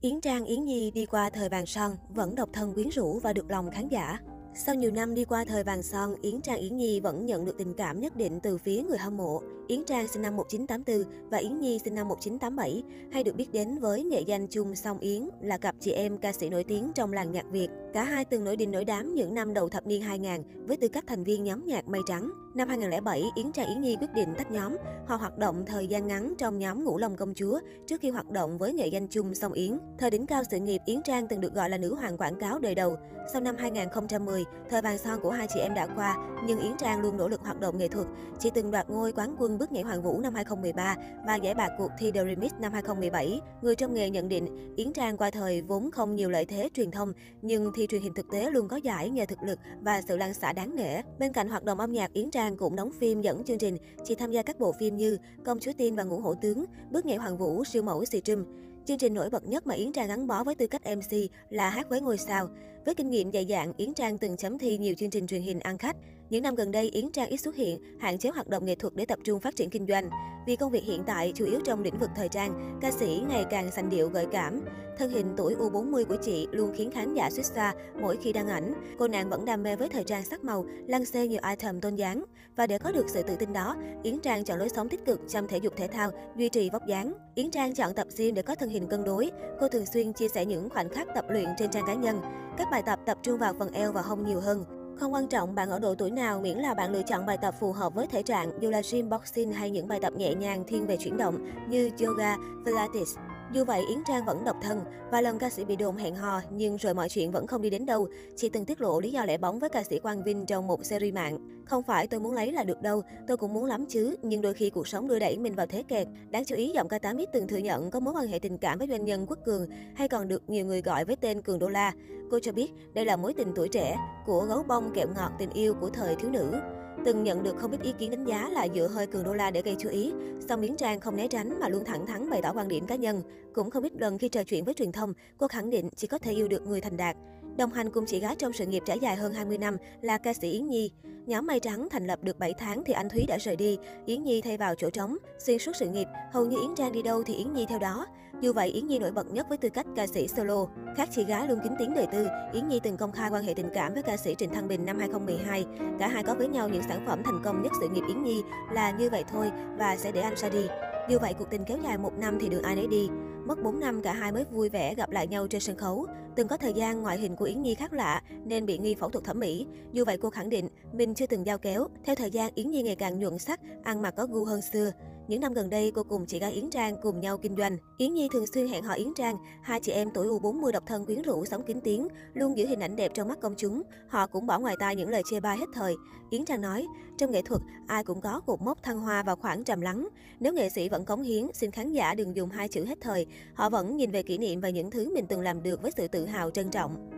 Yến Trang Yến Nhi đi qua thời vàng son, vẫn độc thân quyến rũ và được lòng khán giả. Sau nhiều năm đi qua thời vàng son, Yến Trang Yến Nhi vẫn nhận được tình cảm nhất định từ phía người hâm mộ. Yến Trang sinh năm 1984 và Yến Nhi sinh năm 1987, hay được biết đến với nghệ danh chung Song Yến, là cặp chị em ca sĩ nổi tiếng trong làng nhạc Việt. Cả hai từng nổi đình nổi đám những năm đầu thập niên 2000 với tư cách thành viên nhóm nhạc Mây Trắng. Năm 2007, Yến Trang Yến Nhi quyết định tách nhóm. Họ hoạt động thời gian ngắn trong nhóm Ngũ Long Công Chúa trước khi hoạt động với nghệ danh chung Song Yến. Thời đỉnh cao sự nghiệp, Yến Trang từng được gọi là nữ hoàng quảng cáo đời đầu. Sau năm 2010, thời vàng son của hai chị em đã qua, nhưng Yến Trang luôn nỗ lực hoạt động nghệ thuật. Chị từng đoạt ngôi quán quân bước nhảy Hoàng Vũ năm 2013 và giải bạc cuộc thi The Remix năm 2017. Người trong nghề nhận định, Yến Trang qua thời vốn không nhiều lợi thế truyền thông, nhưng thi truyền hình thực tế luôn có giải nhờ thực lực và sự lan xả đáng nể. Bên cạnh hoạt động âm nhạc, Yến Trang cũng đóng phim dẫn chương trình. Chị tham gia các bộ phim như Công chúa Tiên và Ngũ hổ tướng, Bước nhảy Hoàng Vũ, Siêu mẫu Xì Trâm. Chương trình nổi bật nhất mà Yến Trang gắn bó với tư cách MC là hát với ngôi sao. Với kinh nghiệm dày dạn, Yến Trang từng chấm thi nhiều chương trình truyền hình ăn khách. Những năm gần đây, Yến Trang ít xuất hiện, hạn chế hoạt động nghệ thuật để tập trung phát triển kinh doanh. Vì công việc hiện tại chủ yếu trong lĩnh vực thời trang, ca sĩ ngày càng sành điệu gợi cảm. Thân hình tuổi U40 của chị luôn khiến khán giả suýt xa mỗi khi đăng ảnh. Cô nàng vẫn đam mê với thời trang sắc màu, lăn xê nhiều item tôn dáng. Và để có được sự tự tin đó, Yến Trang chọn lối sống tích cực trong thể dục thể thao, duy trì vóc dáng. Yến Trang chọn tập gym để có thân hình cân đối. Cô thường xuyên chia sẻ những khoảnh khắc tập luyện trên trang cá nhân. Các bài tập tập trung vào phần eo và hông nhiều hơn. Không quan trọng bạn ở độ tuổi nào miễn là bạn lựa chọn bài tập phù hợp với thể trạng, dù là gym boxing hay những bài tập nhẹ nhàng thiên về chuyển động như yoga, pilates. Dù vậy, Yến Trang vẫn độc thân. Và lần ca sĩ bị đồn hẹn hò, nhưng rồi mọi chuyện vẫn không đi đến đâu. Chị từng tiết lộ lý do lẻ bóng với ca sĩ Quang Vinh trong một series mạng. Không phải tôi muốn lấy là được đâu, tôi cũng muốn lắm chứ, nhưng đôi khi cuộc sống đưa đẩy mình vào thế kẹt. Đáng chú ý, giọng ca tám biết từng thừa nhận có mối quan hệ tình cảm với doanh nhân Quốc Cường, hay còn được nhiều người gọi với tên Cường Đô La. Cô cho biết đây là mối tình tuổi trẻ của gấu bông kẹo ngọt tình yêu của thời thiếu nữ. Từng nhận được không ít ý kiến đánh giá là dựa hơi cường đô la để gây chú ý, song miến Trang không né tránh mà luôn thẳng thắn bày tỏ quan điểm cá nhân. Cũng không ít lần khi trò chuyện với truyền thông, cô khẳng định chỉ có thể yêu được người thành đạt. Đồng hành cùng chị gái trong sự nghiệp trải dài hơn 20 năm là ca sĩ Yến Nhi. Nhóm Mây Trắng thành lập được 7 tháng thì anh Thúy đã rời đi, Yến Nhi thay vào chỗ trống. Xuyên suốt sự nghiệp, hầu như Yến Trang đi đâu thì Yến Nhi theo đó. Dù vậy, Yến Nhi nổi bật nhất với tư cách ca sĩ solo. Khác chị gái luôn kín tiếng đời tư, Yến Nhi từng công khai quan hệ tình cảm với ca sĩ Trịnh Thăng Bình năm 2012. Cả hai có với nhau những sản phẩm thành công nhất sự nghiệp Yến Nhi là Như vậy thôi và Sẽ để anh ra đi. Dù vậy, cuộc tình kéo dài một năm thì đường ai nấy đi. Mất 4 năm cả hai mới vui vẻ gặp lại nhau trên sân khấu. Từng có thời gian ngoại hình của Yến Nhi khác lạ nên bị nghi phẫu thuật thẩm mỹ. Dù vậy cô khẳng định mình chưa từng giao kéo. Theo thời gian Yến Nhi ngày càng nhuận sắc, ăn mặc có gu hơn xưa. Những năm gần đây, cô cùng chị gái Yến Trang cùng nhau kinh doanh. Yến Nhi thường xuyên hẹn hò Yến Trang, hai chị em tuổi U40 độc thân quyến rũ, sống kín tiếng, luôn giữ hình ảnh đẹp trong mắt công chúng. Họ cũng bỏ ngoài tai những lời chê bai hết thời. Yến Trang nói, trong nghệ thuật, ai cũng có cột mốc thăng hoa và khoảng trầm lắng. Nếu nghệ sĩ vẫn cống hiến, xin khán giả đừng dùng hai chữ hết thời. Họ vẫn nhìn về kỷ niệm và những thứ mình từng làm được với sự tự hào trân trọng.